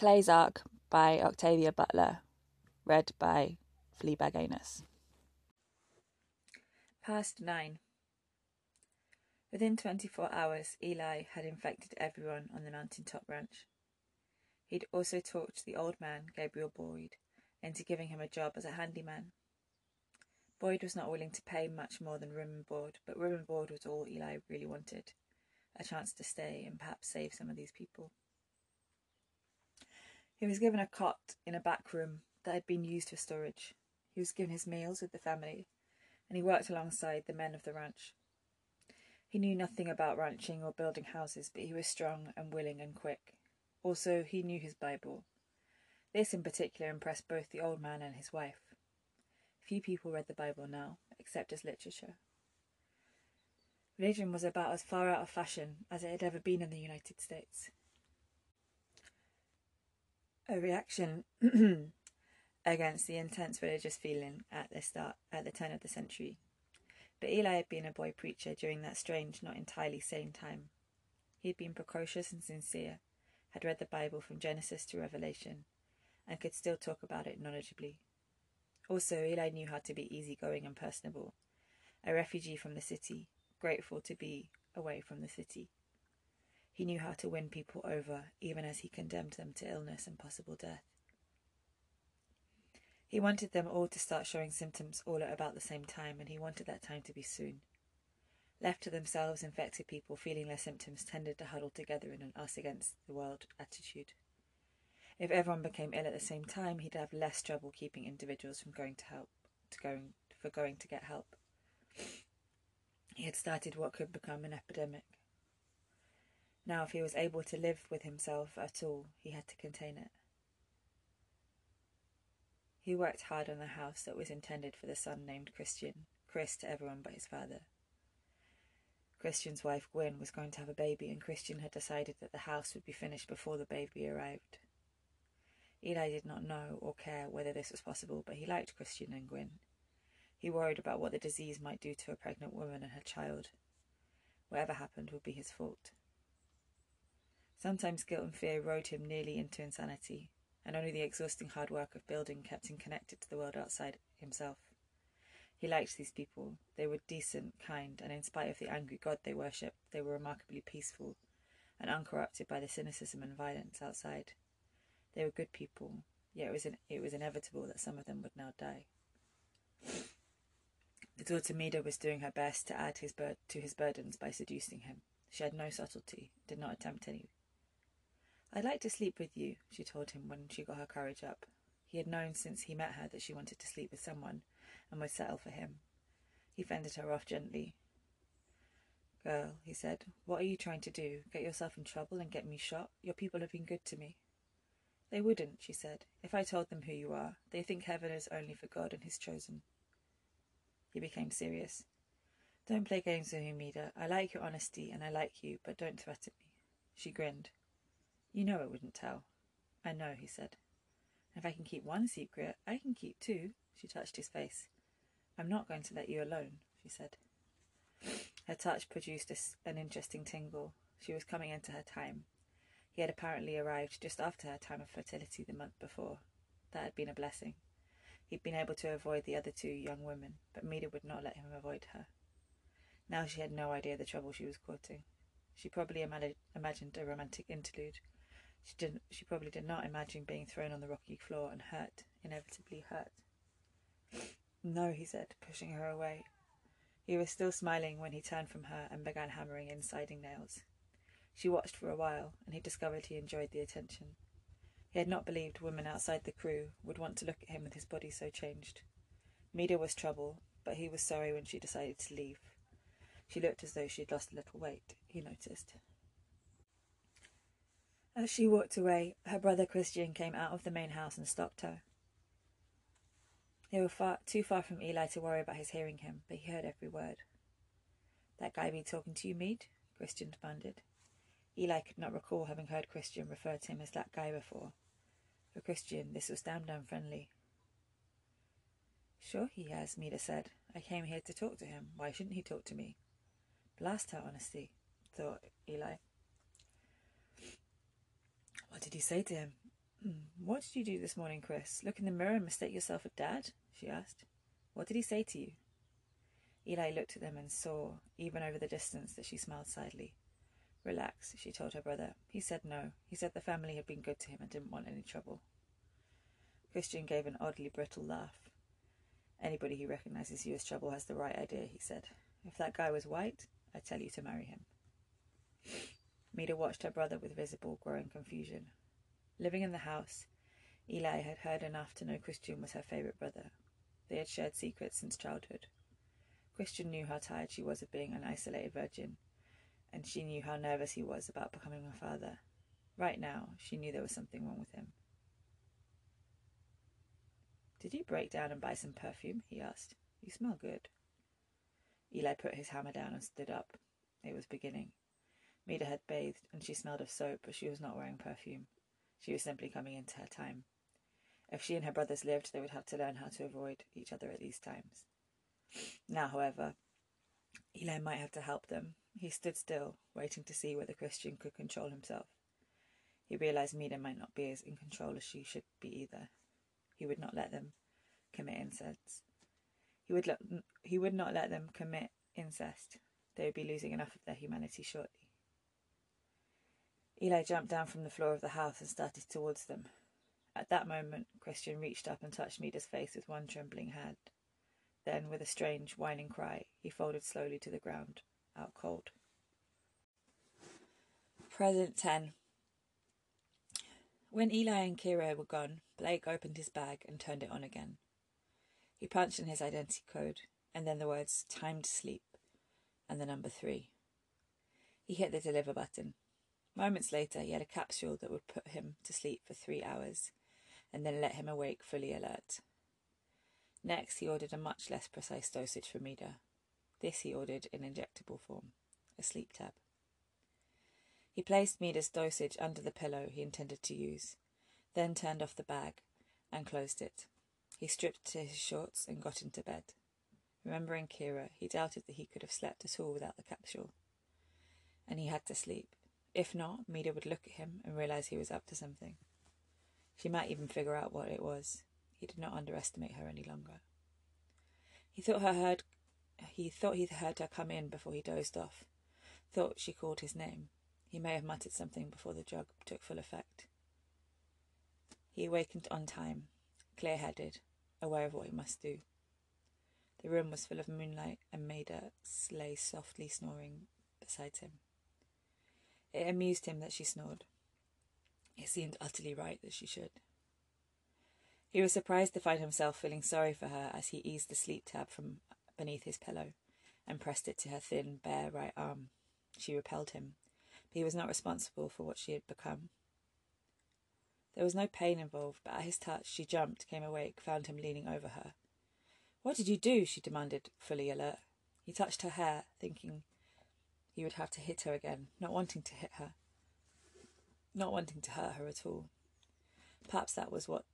Clay's Ark by Octavia Butler, read by Phoebe Anus. Past nine. Within 24 hours, Eli had infected everyone on the mountaintop ranch. He'd also talked the old man, Gabriel Boyd, into giving him a job as a handyman. Boyd was not willing to pay much more than room and board, but room and board was all Eli really wanted a chance to stay and perhaps save some of these people. He was given a cot in a back room that had been used for storage. He was given his meals with the family, and he worked alongside the men of the ranch. He knew nothing about ranching or building houses, but he was strong and willing and quick. Also, he knew his Bible. This in particular impressed both the old man and his wife. Few people read the Bible now, except as literature. Religion was about as far out of fashion as it had ever been in the United States. A reaction against the intense religious feeling at the start at the turn of the century. But Eli had been a boy preacher during that strange, not entirely sane time. He had been precocious and sincere, had read the Bible from Genesis to Revelation, and could still talk about it knowledgeably. Also, Eli knew how to be easygoing and personable, a refugee from the city, grateful to be away from the city. He knew how to win people over, even as he condemned them to illness and possible death. He wanted them all to start showing symptoms all at about the same time, and he wanted that time to be soon. Left to themselves, infected people feeling their symptoms tended to huddle together in an us against the world attitude. If everyone became ill at the same time, he'd have less trouble keeping individuals from going to help, to going for going to get help. He had started what could become an epidemic. Now, if he was able to live with himself at all, he had to contain it. He worked hard on the house that was intended for the son named Christian, Chris to everyone but his father. Christian's wife Gwyn was going to have a baby, and Christian had decided that the house would be finished before the baby arrived. Eli did not know or care whether this was possible, but he liked Christian and Gwyn. He worried about what the disease might do to a pregnant woman and her child. Whatever happened would be his fault. Sometimes guilt and fear rode him nearly into insanity, and only the exhausting hard work of building kept him connected to the world outside himself. He liked these people. They were decent, kind, and in spite of the angry god they worshipped, they were remarkably peaceful and uncorrupted by the cynicism and violence outside. They were good people, yet it was, in, it was inevitable that some of them would now die. The daughter Meda was doing her best to add his bur- to his burdens by seducing him. She had no subtlety, did not attempt any. I'd like to sleep with you, she told him when she got her courage up. He had known since he met her that she wanted to sleep with someone and would settle for him. He fended her off gently. Girl, he said, what are you trying to do? Get yourself in trouble and get me shot? Your people have been good to me. They wouldn't, she said. If I told them who you are, they think heaven is only for God and his chosen. He became serious. Don't play games with me, Meda. I like your honesty and I like you, but don't threaten me. She grinned. You know I wouldn't tell. I know, he said. If I can keep one secret, I can keep two. She touched his face. I'm not going to let you alone, she said. Her touch produced a, an interesting tingle. She was coming into her time. He had apparently arrived just after her time of fertility the month before. That had been a blessing. He'd been able to avoid the other two young women, but Meda would not let him avoid her. Now she had no idea the trouble she was courting. She probably imag- imagined a romantic interlude. She didn't. She probably did not imagine being thrown on the rocky floor and hurt, inevitably hurt. No, he said, pushing her away. He was still smiling when he turned from her and began hammering in siding nails. She watched for a while, and he discovered he enjoyed the attention. He had not believed women outside the crew would want to look at him with his body so changed. Meda was trouble, but he was sorry when she decided to leave. She looked as though she had lost a little weight, he noticed. As she walked away, her brother Christian came out of the main house and stopped her. They were far, too far from Eli to worry about his hearing him, but he heard every word. That guy be talking to you, Mead? Christian demanded. Eli could not recall having heard Christian refer to him as that guy before. For Christian, this was damned unfriendly. Sure he has, Meda said. I came here to talk to him. Why shouldn't he talk to me? Blast her honesty, thought Eli. What did he say to him? Hmm, what did you do this morning, Chris? Look in the mirror and mistake yourself for Dad? she asked. What did he say to you? Eli looked at them and saw, even over the distance, that she smiled sadly. Relax, she told her brother. He said no. He said the family had been good to him and didn't want any trouble. Christian gave an oddly brittle laugh. Anybody who recognizes you as trouble has the right idea, he said. If that guy was white, I'd tell you to marry him. Meda watched her brother with visible growing confusion. Living in the house, Eli had heard enough to know Christian was her favourite brother. They had shared secrets since childhood. Christian knew how tired she was of being an isolated virgin, and she knew how nervous he was about becoming a father. Right now, she knew there was something wrong with him. Did you break down and buy some perfume? he asked. You smell good. Eli put his hammer down and stood up. It was beginning. Meda had bathed, and she smelled of soap, but she was not wearing perfume. She was simply coming into her time. If she and her brothers lived, they would have to learn how to avoid each other at these times. Now, however, Eli might have to help them. He stood still, waiting to see whether Christian could control himself. He realized Meda might not be as in control as she should be either. He would not let them commit incest. He would, he would not let them commit incest. They would be losing enough of their humanity shortly. Eli jumped down from the floor of the house and started towards them. At that moment, Christian reached up and touched Meda's face with one trembling hand. Then, with a strange, whining cry, he folded slowly to the ground, out cold. Present 10. When Eli and Keira were gone, Blake opened his bag and turned it on again. He punched in his identity code, and then the words time to sleep, and the number three. He hit the deliver button. Moments later, he had a capsule that would put him to sleep for three hours, and then let him awake fully alert. Next, he ordered a much less precise dosage for Meda. This he ordered in injectable form, a sleep tab. He placed Meda's dosage under the pillow he intended to use, then turned off the bag and closed it. He stripped to his shorts and got into bed. Remembering Keira, he doubted that he could have slept at all without the capsule. And he had to sleep. If not, Meda would look at him and realize he was up to something. She might even figure out what it was. He did not underestimate her any longer. He thought her heard he thought he heard her come in before he dozed off. Thought she called his name. He may have muttered something before the drug took full effect. He awakened on time, clear headed, aware of what he must do. The room was full of moonlight, and Meda lay softly snoring beside him. It amused him that she snored. It seemed utterly right that she should. He was surprised to find himself feeling sorry for her as he eased the sleep tab from beneath his pillow and pressed it to her thin, bare right arm. She repelled him, but he was not responsible for what she had become. There was no pain involved, but at his touch she jumped, came awake, found him leaning over her. What did you do? she demanded, fully alert. He touched her hair, thinking he would have to hit her again, not wanting to hit her, not wanting to hurt her at all. Perhaps that was what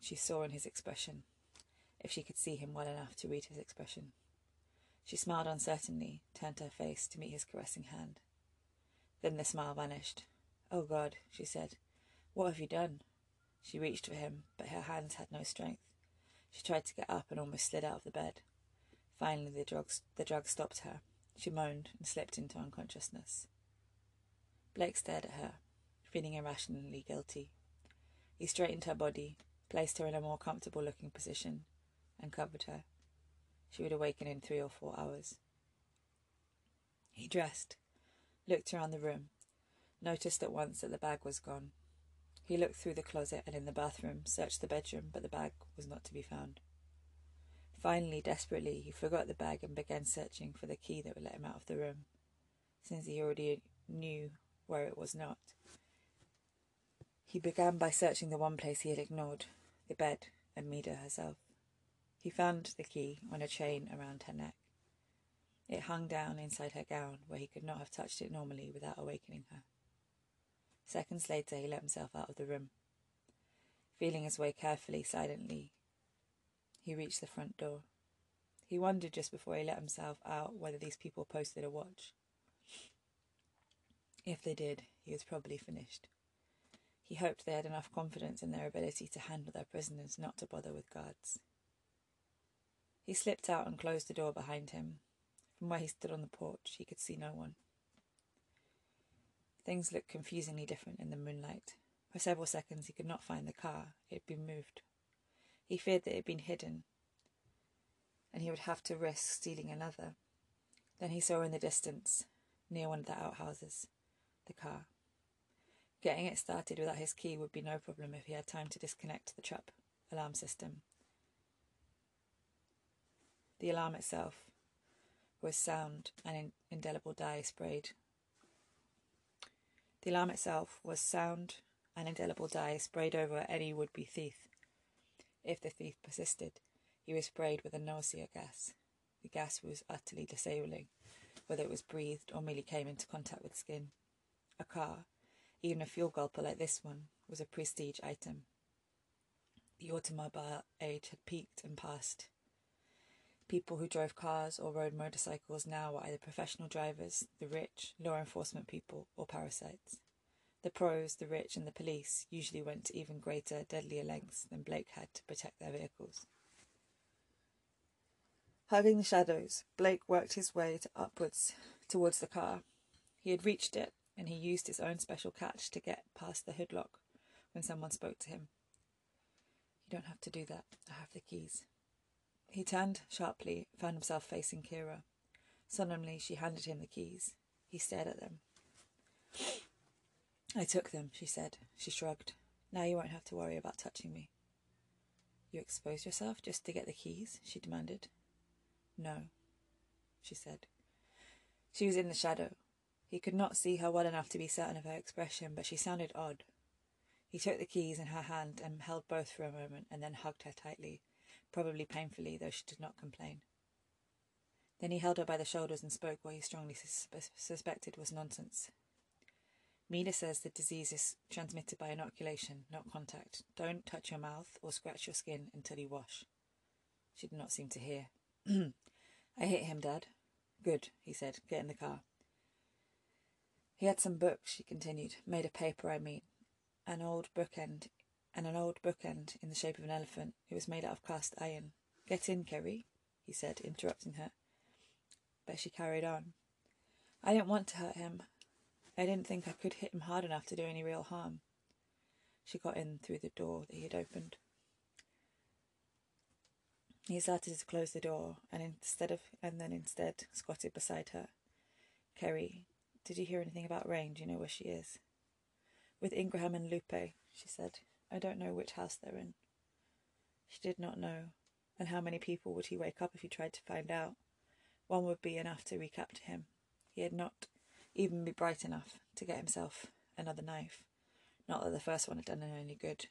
she saw in his expression, if she could see him well enough to read his expression. She smiled uncertainly, turned her face to meet his caressing hand. Then the smile vanished. Oh God, she said, what have you done? She reached for him, but her hands had no strength. She tried to get up and almost slid out of the bed. Finally, the drugs, the drug stopped her. She moaned and slipped into unconsciousness. Blake stared at her, feeling irrationally guilty. He straightened her body, placed her in a more comfortable looking position, and covered her. She would awaken in three or four hours. He dressed, looked around the room, noticed at once that the bag was gone. He looked through the closet and in the bathroom, searched the bedroom, but the bag was not to be found. Finally, desperately, he forgot the bag and began searching for the key that would let him out of the room, since he already knew where it was not. He began by searching the one place he had ignored the bed, and Meda herself. He found the key on a chain around her neck. It hung down inside her gown, where he could not have touched it normally without awakening her. Seconds later, he let himself out of the room. Feeling his way carefully, silently, he reached the front door. He wondered just before he let himself out whether these people posted a watch. If they did, he was probably finished. He hoped they had enough confidence in their ability to handle their prisoners not to bother with guards. He slipped out and closed the door behind him. From where he stood on the porch, he could see no one. Things looked confusingly different in the moonlight. For several seconds he could not find the car. It had been moved. He feared that it had been hidden, and he would have to risk stealing another. Then he saw in the distance, near one of the outhouses, the car. Getting it started without his key would be no problem if he had time to disconnect the trap alarm system. The alarm itself was sound and indelible dye sprayed. The alarm itself was sound and indelible dye sprayed over any would be thief. If the thief persisted, he was sprayed with a nausea gas. The gas was utterly disabling, whether it was breathed or merely came into contact with skin. A car, even a fuel gulper like this one, was a prestige item. The automobile age had peaked and passed. People who drove cars or rode motorcycles now were either professional drivers, the rich, law enforcement people, or parasites. The pros, the rich, and the police usually went to even greater, deadlier lengths than Blake had to protect their vehicles. Hugging the shadows, Blake worked his way to upwards towards the car. He had reached it, and he used his own special catch to get past the hood lock when someone spoke to him. You don't have to do that. I have the keys. He turned sharply, found himself facing Keira. Solemnly, she handed him the keys. He stared at them. I took them, she said. She shrugged. Now you won't have to worry about touching me. You exposed yourself just to get the keys? she demanded. No, she said. She was in the shadow. He could not see her well enough to be certain of her expression, but she sounded odd. He took the keys in her hand and held both for a moment, and then hugged her tightly probably painfully, though she did not complain. Then he held her by the shoulders and spoke what he strongly sus- suspected was nonsense. Mina says the disease is transmitted by inoculation, not contact. Don't touch your mouth or scratch your skin until you wash. She did not seem to hear. I hit him, Dad. Good, he said. Get in the car. He had some books, she continued. Made of paper, I mean. An old bookend and an old bookend in the shape of an elephant. It was made out of cast iron. Get in, Kerry, he said, interrupting her. But she carried on. I didn't want to hurt him. I didn't think I could hit him hard enough to do any real harm. She got in through the door that he had opened. He started to close the door, and instead of and then instead squatted beside her. Kerry, did you hear anything about Rane? Do you know where she is? With Ingraham and Lupe, she said. I don't know which house they're in. She did not know. And how many people would he wake up if he tried to find out? One would be enough to recapture him. He had not even be bright enough to get himself another knife. Not that the first one had done him any good.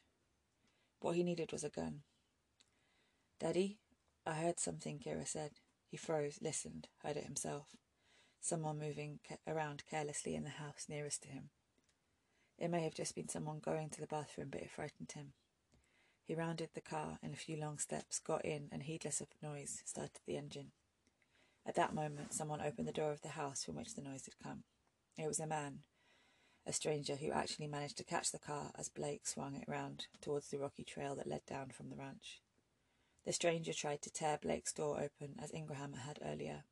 What he needed was a gun. Daddy, I heard something, Keira said. He froze, listened, heard it himself. Someone moving around carelessly in the house nearest to him. It may have just been someone going to the bathroom, but it frightened him. He rounded the car in a few long steps, got in, and heedless of noise, started the engine. At that moment, someone opened the door of the house from which the noise had come. It was a man, a stranger who actually managed to catch the car as Blake swung it round towards the rocky trail that led down from the ranch. The stranger tried to tear Blake's door open as Ingraham had earlier.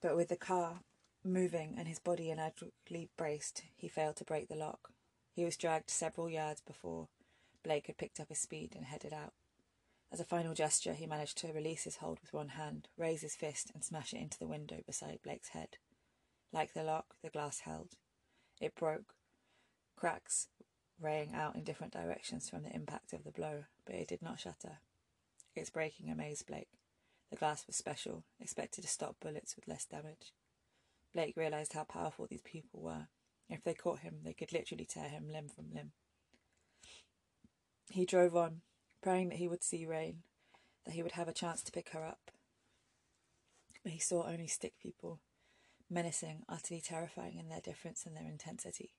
But with the car Moving and his body inadequately braced, he failed to break the lock. He was dragged several yards before Blake had picked up his speed and headed out. As a final gesture, he managed to release his hold with one hand, raise his fist, and smash it into the window beside Blake's head. Like the lock, the glass held. It broke, cracks raying out in different directions from the impact of the blow, but it did not shatter. Its breaking amazed Blake. The glass was special, expected to stop bullets with less damage. Blake realised how powerful these people were. If they caught him, they could literally tear him limb from limb. He drove on, praying that he would see Rane, that he would have a chance to pick her up. But he saw only stick people, menacing, utterly terrifying in their difference and their intensity.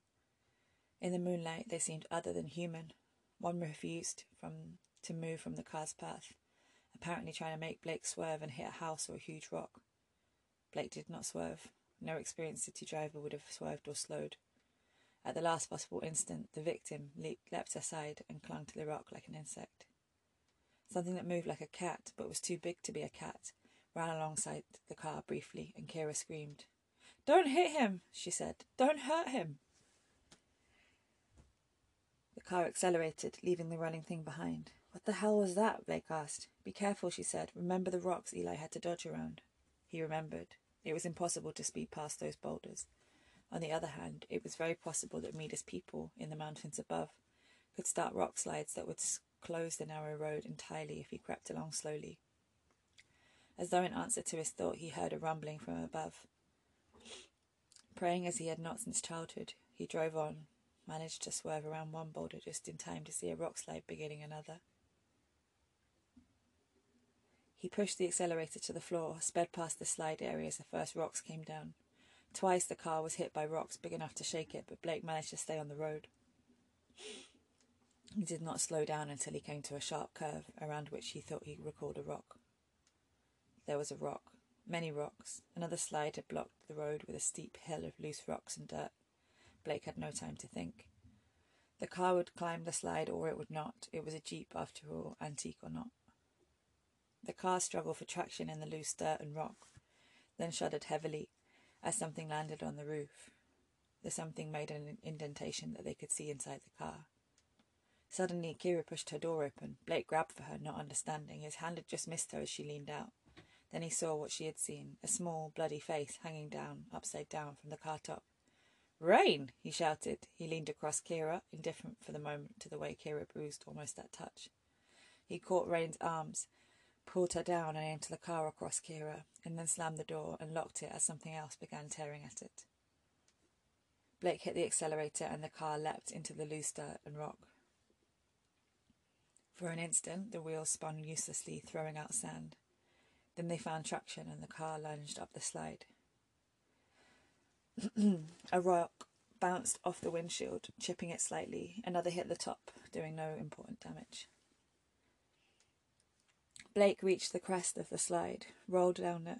In the moonlight, they seemed other than human. One refused from to move from the car's path, apparently trying to make Blake swerve and hit a house or a huge rock. Blake did not swerve. No experienced city driver would have swerved or slowed. At the last possible instant, the victim leaped, leapt aside and clung to the rock like an insect. Something that moved like a cat, but was too big to be a cat, ran alongside the car briefly, and Keira screamed. Don't hit him, she said. Don't hurt him. The car accelerated, leaving the running thing behind. What the hell was that? Blake asked. Be careful, she said. Remember the rocks Eli had to dodge around. He remembered. It was impossible to speed past those boulders. On the other hand, it was very possible that Meda's people, in the mountains above, could start rock slides that would close the narrow road entirely if he crept along slowly. As though in answer to his thought, he heard a rumbling from above. Praying as he had not since childhood, he drove on, managed to swerve around one boulder just in time to see a rock slide beginning another. He pushed the accelerator to the floor, sped past the slide area as the first rocks came down. Twice the car was hit by rocks big enough to shake it, but Blake managed to stay on the road. He did not slow down until he came to a sharp curve around which he thought he recalled a rock. There was a rock, many rocks. Another slide had blocked the road with a steep hill of loose rocks and dirt. Blake had no time to think. The car would climb the slide or it would not. It was a jeep, after all, antique or not. The car struggled for traction in the loose dirt and rock, then shuddered heavily as something landed on the roof. The something made an indentation that they could see inside the car. Suddenly, Keira pushed her door open. Blake grabbed for her, not understanding. His hand had just missed her as she leaned out. Then he saw what she had seen a small, bloody face hanging down, upside down, from the car top. Rane! he shouted. He leaned across Keira, indifferent for the moment to the way Keira bruised almost at touch. He caught Rane's arms, pulled her down and into the car across Keira, and then slammed the door and locked it as something else began tearing at it. Blake hit the accelerator and the car leapt into the loose dirt and rock. For an instant, the wheels spun uselessly, throwing out sand. Then they found traction and the car lunged up the slide. a rock bounced off the windshield, chipping it slightly. Another hit the top, doing no important damage. Blake reached the crest of the slide, rolled down it,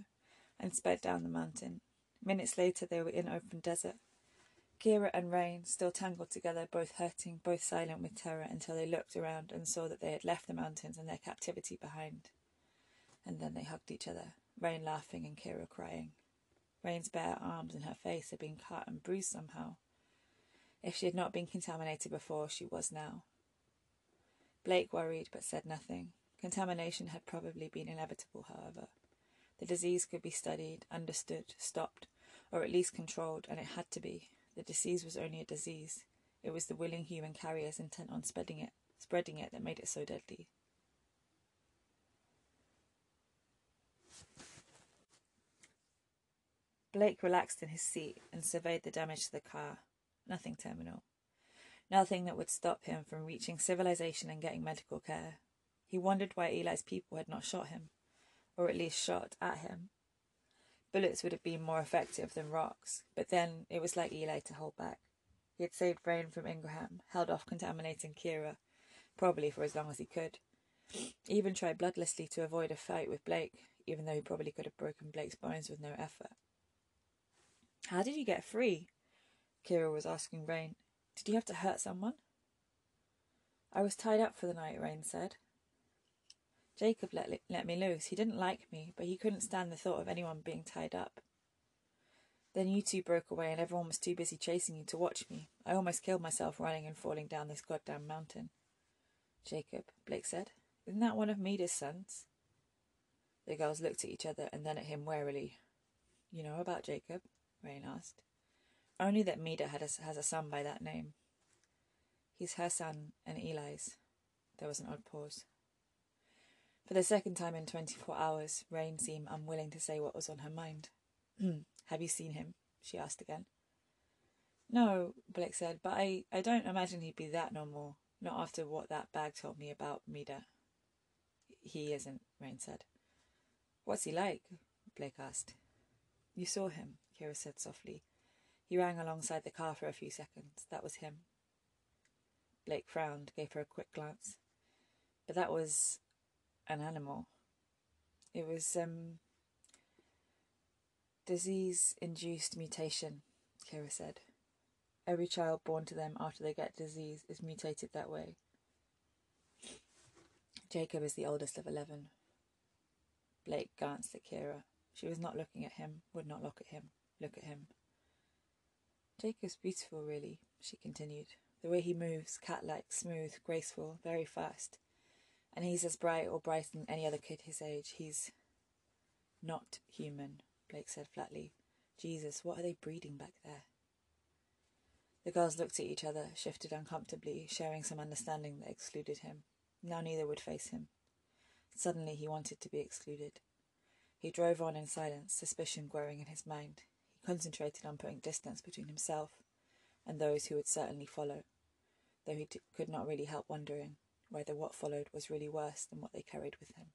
and sped down the mountain. Minutes later, they were in open desert. Keira and Rane, still tangled together, both hurting, both silent with terror, until they looked around and saw that they had left the mountains and their captivity behind. And then they hugged each other, Rane laughing and Keira crying. Rane's bare arms and her face had been cut and bruised somehow. If she had not been contaminated before, she was now. Blake worried but said nothing. Contamination had probably been inevitable, however. The disease could be studied, understood, stopped, or at least controlled, and it had to be. The disease was only a disease. It was the willing human carriers intent on spreading it, spreading it that made it so deadly. Blake relaxed in his seat and surveyed the damage to the car. Nothing terminal. Nothing that would stop him from reaching civilization and getting medical care. He wondered why Eli's people had not shot him, or at least shot at him. Bullets would have been more effective than rocks, but then it was like Eli to hold back. He had saved Rane from Ingraham, held off contaminating Keira, probably for as long as he could. Even tried bloodlessly to avoid a fight with Blake, even though he probably could have broken Blake's bones with no effort. How did you get free? Keira was asking Rane. Did you have to hurt someone? I was tied up for the night, Rane said. Jacob let, let me loose. He didn't like me, but he couldn't stand the thought of anyone being tied up. Then you two broke away and everyone was too busy chasing you to watch me. I almost killed myself running and falling down this goddamn mountain. Jacob, Blake said. Isn't that one of Meda's sons? The girls looked at each other and then at him warily. You know about Jacob? Rane asked. Only that Meda a, has a son by that name. He's her son and Eli's. There was an odd pause. For the second time in 24 hours, Rane seemed unwilling to say what was on her mind. Have you seen him? she asked again. No, Blake said, but I, I don't imagine he'd be that normal, not after what that bag told me about Meda. He isn't, Rane said. What's he like? Blake asked. You saw him. Keira said softly. He rang alongside the car for a few seconds. That was him. Blake frowned, gave her a quick glance. But that was an animal. It was, um, disease induced mutation, Keira said. Every child born to them after they get disease is mutated that way. Jacob is the oldest of eleven. Blake glanced at Keira. She was not looking at him, would not look at him, look at him. Jacob's beautiful, really, she continued. The way he moves, cat like, smooth, graceful, very fast. And he's as bright or brighter than any other kid his age. He's not human, Blake said flatly. Jesus, what are they breeding back there? The girls looked at each other, shifted uncomfortably, sharing some understanding that excluded him. Now neither would face him. Suddenly he wanted to be excluded. He drove on in silence, suspicion growing in his mind. Concentrated on putting distance between himself and those who would certainly follow, though he could not really help wondering whether what followed was really worse than what they carried with him.